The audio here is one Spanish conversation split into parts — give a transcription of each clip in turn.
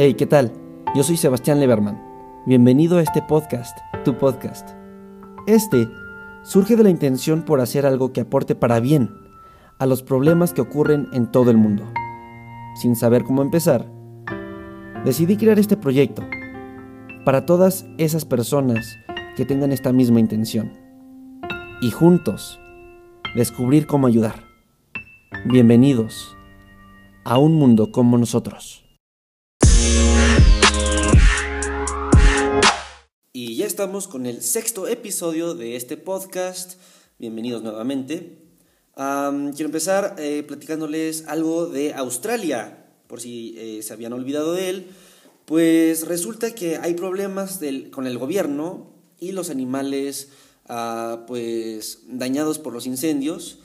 Hey, ¿qué tal? Yo soy Sebastián Leberman. Bienvenido a este podcast, tu podcast. Este surge de la intención por hacer algo que aporte para bien a los problemas que ocurren en todo el mundo. Sin saber cómo empezar, decidí crear este proyecto para todas esas personas que tengan esta misma intención y juntos descubrir cómo ayudar. Bienvenidos a un mundo como nosotros. Estamos con el sexto episodio de este podcast. Bienvenidos nuevamente. quiero empezar eh, platicándoles algo de Australia, por si eh, se habían olvidado de él. Pues resulta que hay problemas con el gobierno y los animales ah, pues, dañados por los incendios.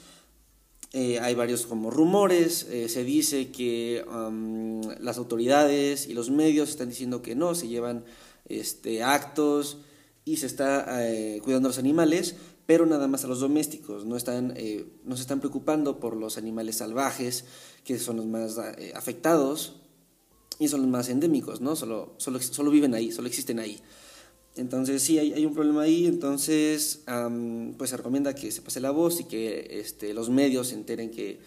Eh, hay varios como rumores, se dice que las autoridades y los medios están diciendo que no, se llevan este, actos y se está eh, cuidando a los animales, pero nada más a los domésticos, no, están, eh, no se están preocupando por los animales salvajes, que son los más eh, afectados y son los más endémicos, ¿no? Solo, solo, solo viven ahí, solo existen ahí. Entonces sí, hay, hay un problema ahí, entonces pues se recomienda que se pase la voz y que este, los medios se enteren que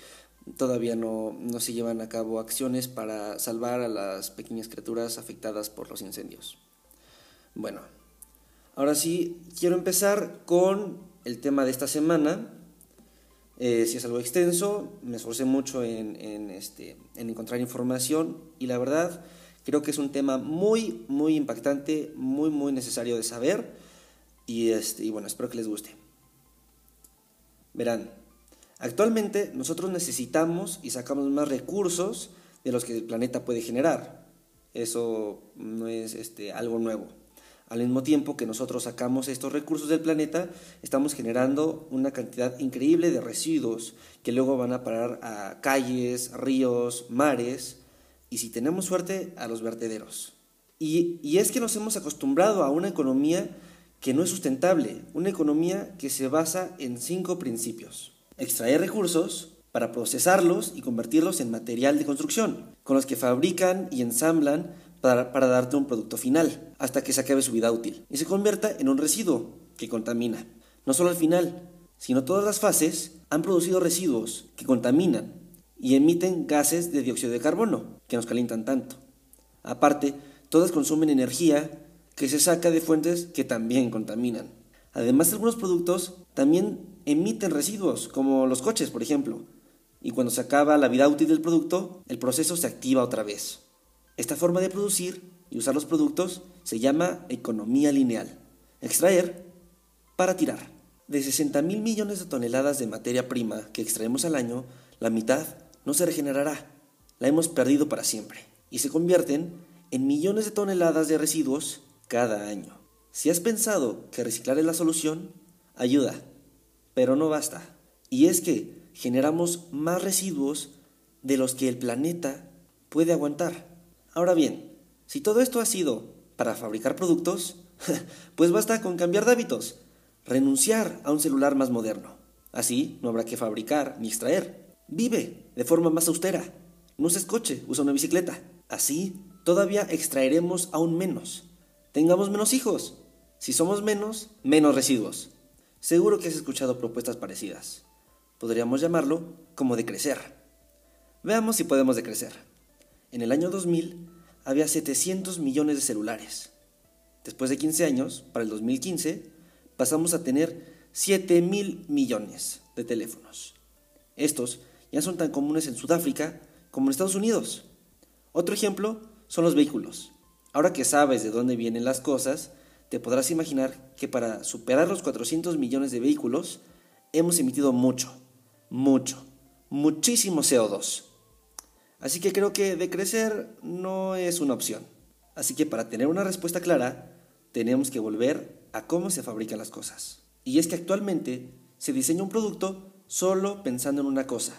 todavía no, no se llevan a cabo acciones para salvar a las pequeñas criaturas afectadas por los incendios. Bueno, ahora sí, quiero empezar con el tema de esta semana. Eh, si es algo extenso, me esforcé mucho en, este, en encontrar información y la verdad creo que es un tema muy, muy impactante, muy, muy necesario de saber y, este, y bueno, espero que les guste. Verán, actualmente nosotros necesitamos y sacamos más recursos de los que el planeta puede generar. Eso no es este, algo nuevo. Al mismo tiempo que nosotros sacamos estos recursos del planeta, estamos generando una cantidad increíble de residuos que luego van a parar a calles, ríos, mares y si tenemos suerte a los vertederos. Y, es que nos hemos acostumbrado a una economía que no es sustentable, una economía que se basa en cinco principios. Extraer recursos, para procesarlos y convertirlos en material de construcción, con los que fabrican y ensamblan para, darte un producto final, hasta que se acabe su vida útil y se convierta en un residuo que contamina. No solo al final, sino todas las fases han producido residuos que contaminan y emiten gases de dióxido de carbono que nos calientan tanto. Aparte, todas consumen energía que se saca de fuentes que también contaminan. Además, algunos productos también emiten residuos, como los coches, por ejemplo. Y cuando se acaba la vida útil del producto, el proceso se activa otra vez. Esta forma de producir y usar los productos se llama economía lineal. Extraer para tirar. De 60 mil millones de toneladas de materia prima que extraemos al año, la mitad no se regenerará. La hemos perdido para siempre. Y se convierten en millones de toneladas de residuos cada año. Si has pensado que reciclar es la solución, ayuda, pero no basta. Y es que generamos más residuos de los que el planeta puede aguantar. Ahora bien, si todo esto ha sido para fabricar productos, pues basta con cambiar de hábitos, renunciar a un celular más moderno. Así no habrá que fabricar ni extraer. Vive de forma más austera. No uses coche, usa una bicicleta. Así todavía extraeremos aún menos. Tengamos menos hijos. Si somos menos, menos residuos. Seguro que has escuchado propuestas parecidas. Podríamos llamarlo como decrecer. Veamos si podemos decrecer. En el año 2000 había 700 millones de celulares. Después de 15 años, para el 2015, pasamos a tener 7 mil millones de teléfonos. Estos ya son tan comunes en Sudáfrica como en Estados Unidos. Otro ejemplo son los vehículos. Ahora que sabes de dónde vienen las cosas, te podrás imaginar que para superar los 400 millones de vehículos, hemos emitido mucho, mucho, muchísimo CO2. Así que creo que decrecer no es una opción. Así que para tener una respuesta clara, tenemos que volver a cómo se fabrican las cosas. Y es que actualmente se diseña un producto solo pensando en una cosa,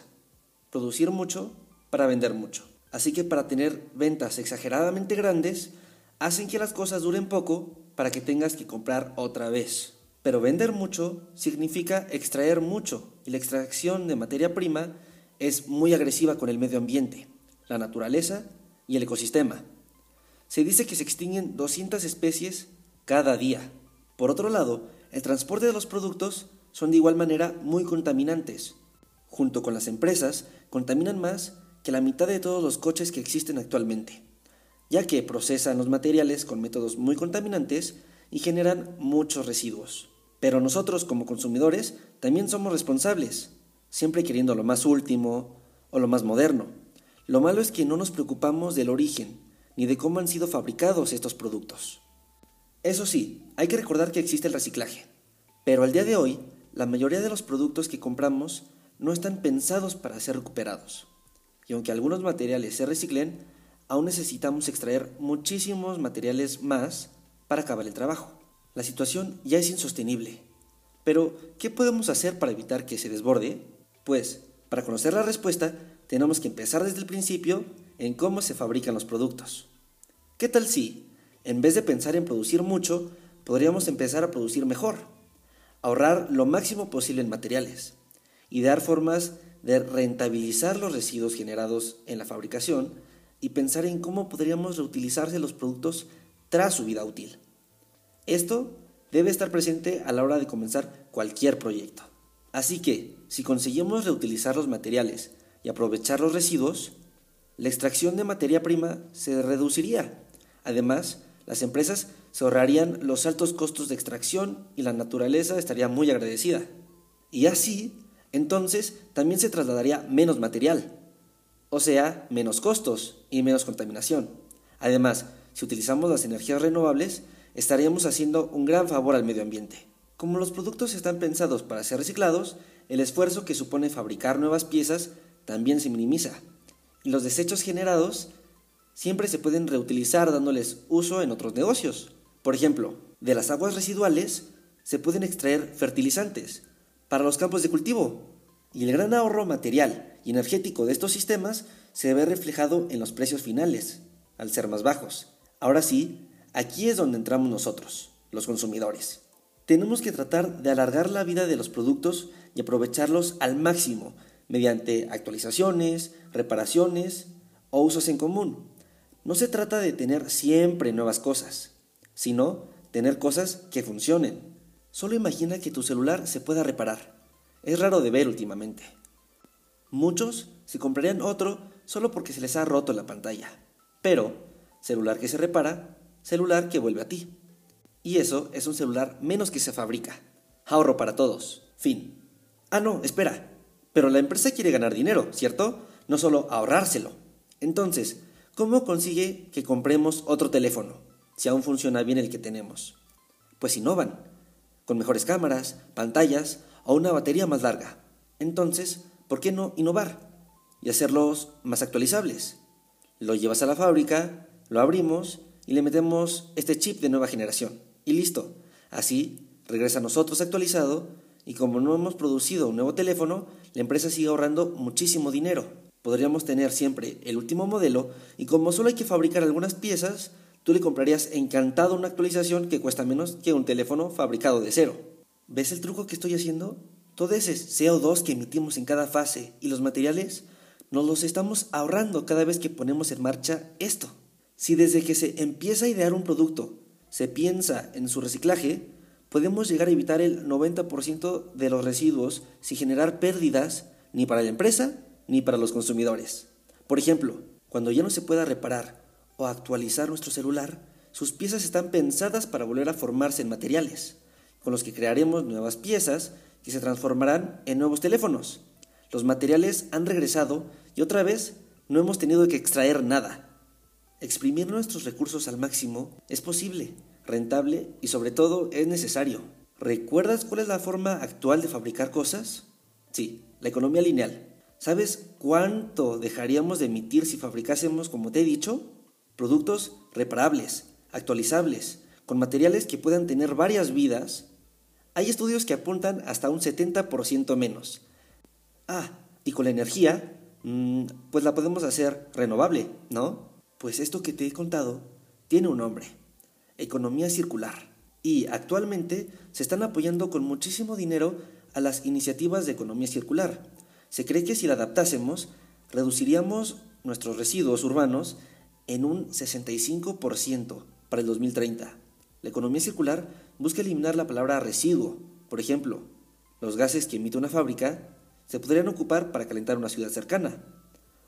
producir mucho para vender mucho. Así que para tener ventas exageradamente grandes, hacen que las cosas duren poco para que tengas que comprar otra vez. Pero vender mucho significa extraer mucho y la extracción de materia prima es muy agresiva con el medio ambiente, la naturaleza y el ecosistema. se dice que se extinguen 200 especies cada día. Por otro lado, el transporte de los productos son de igual manera muy contaminantes. Junto con las empresas, contaminan más que la mitad de todos los coches que existen actualmente, ya que procesan los materiales con métodos muy contaminantes y generan muchos residuos. Pero nosotros como consumidores también somos responsables, siempre queriendo lo más último o lo más moderno. Lo malo es que no nos preocupamos del origen ni de cómo han sido fabricados estos productos. Eso sí, hay que recordar que existe el reciclaje, pero al día de hoy, la mayoría de los productos que compramos no están pensados para ser recuperados. Y aunque algunos materiales se reciclen, aún necesitamos extraer muchísimos materiales más para acabar el trabajo. La situación ya es insostenible. Pero, ¿qué podemos hacer para evitar que se desborde? Pues, para conocer la respuesta, tenemos que empezar desde el principio en cómo se fabrican los productos. ¿Qué tal si, en vez de pensar en producir mucho, podríamos empezar a producir mejor? Ahorrar lo máximo posible en materiales y dar formas de rentabilizar los residuos generados en la fabricación y pensar en cómo podríamos reutilizarse los productos tras su vida útil. Esto debe estar presente a la hora de comenzar cualquier proyecto. Así que, si conseguimos reutilizar los materiales y aprovechar los residuos, la extracción de materia prima se reduciría. Además, las empresas se ahorrarían los altos costos de extracción y la naturaleza estaría muy agradecida. Y así, entonces, también se trasladaría menos material, o sea, menos costos y menos contaminación. Además, si utilizamos las energías renovables, estaríamos haciendo un gran favor al medio ambiente. Como los productos están pensados para ser reciclados, el esfuerzo que supone fabricar nuevas piezas también se minimiza. Y los desechos generados siempre se pueden reutilizar dándoles uso en otros negocios. Por ejemplo, de las aguas residuales se pueden extraer fertilizantes para los campos de cultivo. Y el gran ahorro material y energético de estos sistemas se ve reflejado en los precios finales, al ser más bajos. Ahora sí, aquí es donde entramos nosotros, los consumidores. Tenemos que tratar de alargar la vida de los productos y aprovecharlos al máximo mediante actualizaciones, reparaciones o usos en común. No se trata de tener siempre nuevas cosas, sino tener cosas que funcionen. Solo imagina que tu celular se pueda reparar. Es raro de ver últimamente. Muchos se comprarían otro solo porque se les ha roto la pantalla. Pero, celular que se repara, celular que vuelve a ti. Y eso es un celular menos que se fabrica. Ahorro para todos. Fin. Ah, no, espera. Pero la empresa quiere ganar dinero, ¿cierto? No solo ahorrárselo. Entonces, ¿cómo consigue que compremos otro teléfono, si aún funciona bien el que tenemos? Pues innovan, con mejores cámaras, pantallas o una batería más larga. Entonces, ¿por qué no innovar y hacerlos más actualizables? Lo llevas a la fábrica, lo abrimos y le metemos este chip de nueva generación. Y listo. Así regresa a nosotros actualizado y como no hemos producido un nuevo teléfono, la empresa sigue ahorrando muchísimo dinero. Podríamos tener siempre el último modelo y como solo hay que fabricar algunas piezas, tú le comprarías encantado una actualización que cuesta menos que un teléfono fabricado de cero. ¿Ves el truco que estoy haciendo? Todo ese CO2 que emitimos en cada fase y los materiales, nos los estamos ahorrando cada vez que ponemos en marcha esto. Si desde que se empieza a idear un producto se piensa en su reciclaje, podemos llegar a evitar el 90% de los residuos sin generar pérdidas ni para la empresa ni para los consumidores. Por ejemplo, cuando ya no se pueda reparar o actualizar nuestro celular, sus piezas están pensadas para volver a formarse en materiales, con los que crearemos nuevas piezas que se transformarán en nuevos teléfonos. Los materiales han regresado y otra vez no hemos tenido que extraer nada. Exprimir nuestros recursos al máximo es posible rentable y sobre todo es necesario. ¿Recuerdas cuál es la forma actual de fabricar cosas? Sí, la economía lineal. ¿Sabes cuánto dejaríamos de emitir si fabricásemos, como te he dicho, productos reparables, actualizables, con materiales que puedan tener varias vidas? Hay estudios que apuntan hasta un 70% menos. Ah, y con la energía, mm, pues la podemos hacer renovable, ¿no? Pues esto que te he contado tiene un nombre economía circular. Y actualmente se están apoyando con muchísimo dinero a las iniciativas de economía circular. Se cree que si la adaptásemos, reduciríamos nuestros residuos urbanos en un 65% para el 2030. La economía circular busca eliminar la palabra residuo. Por ejemplo, los gases que emite una fábrica se podrían ocupar para calentar una ciudad cercana.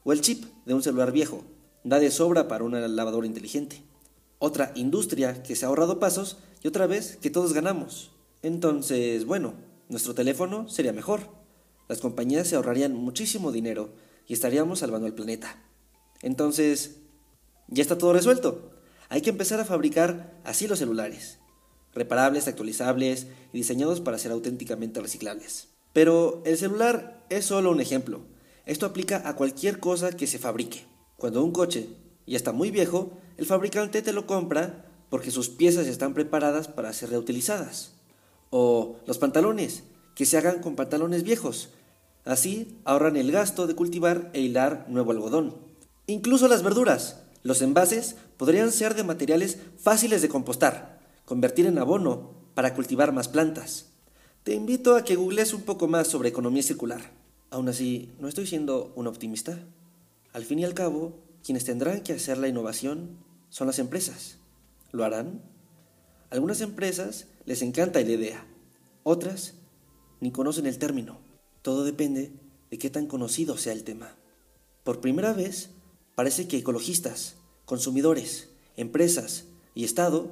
O el chip de un celular viejo da de sobra para una lavadora inteligente. Otra industria que se ha ahorrado pasos y otra vez que todos ganamos. Entonces, bueno, nuestro teléfono sería mejor. Las compañías se ahorrarían muchísimo dinero y estaríamos salvando al planeta. Entonces, ya está todo resuelto. Hay que empezar a fabricar así los celulares, reparables, actualizables y diseñados para ser auténticamente reciclables. Pero el celular es solo un ejemplo. Esto aplica a cualquier cosa que se fabrique. Cuando un coche ya está muy viejo, el fabricante te lo compra porque sus piezas están preparadas para ser reutilizadas. O los pantalones, que se hagan con pantalones viejos. Así ahorran el gasto de cultivar e hilar nuevo algodón. Incluso las verduras. Los envases podrían ser de materiales fáciles de compostar, convertir en abono para cultivar más plantas. Te invito a que googlees un poco más sobre economía circular. Aún así, no estoy siendo un optimista. Al fin y al cabo, quienes tendrán que hacer la innovación son las empresas. ¿Lo harán? Algunas empresas les encanta la idea, otras ni conocen el término. Todo depende de qué tan conocido sea el tema. Por primera vez, parece que ecologistas, consumidores, empresas y Estado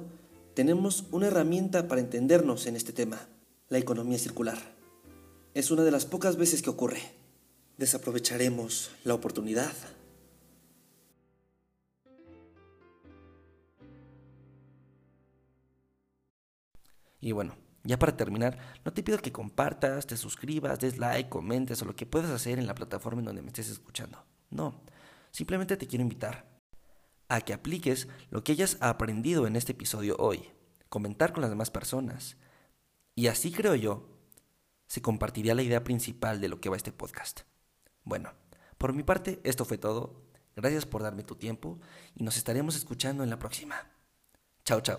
tenemos una herramienta para entendernos en este tema, la economía circular. Es una de las pocas veces que ocurre. Desaprovecharemos la oportunidad. Y bueno, ya para terminar, no te pido que compartas, te suscribas, des like, comentes o lo que puedas hacer en la plataforma en donde me estés escuchando. No, simplemente te quiero invitar a que apliques lo que hayas aprendido en este episodio hoy, comentar con las demás personas. Y así creo yo, se compartiría la idea principal de lo que va este podcast. Bueno, por mi parte, esto fue todo. Gracias por darme tu tiempo y nos estaremos escuchando en la próxima. Chao, chao.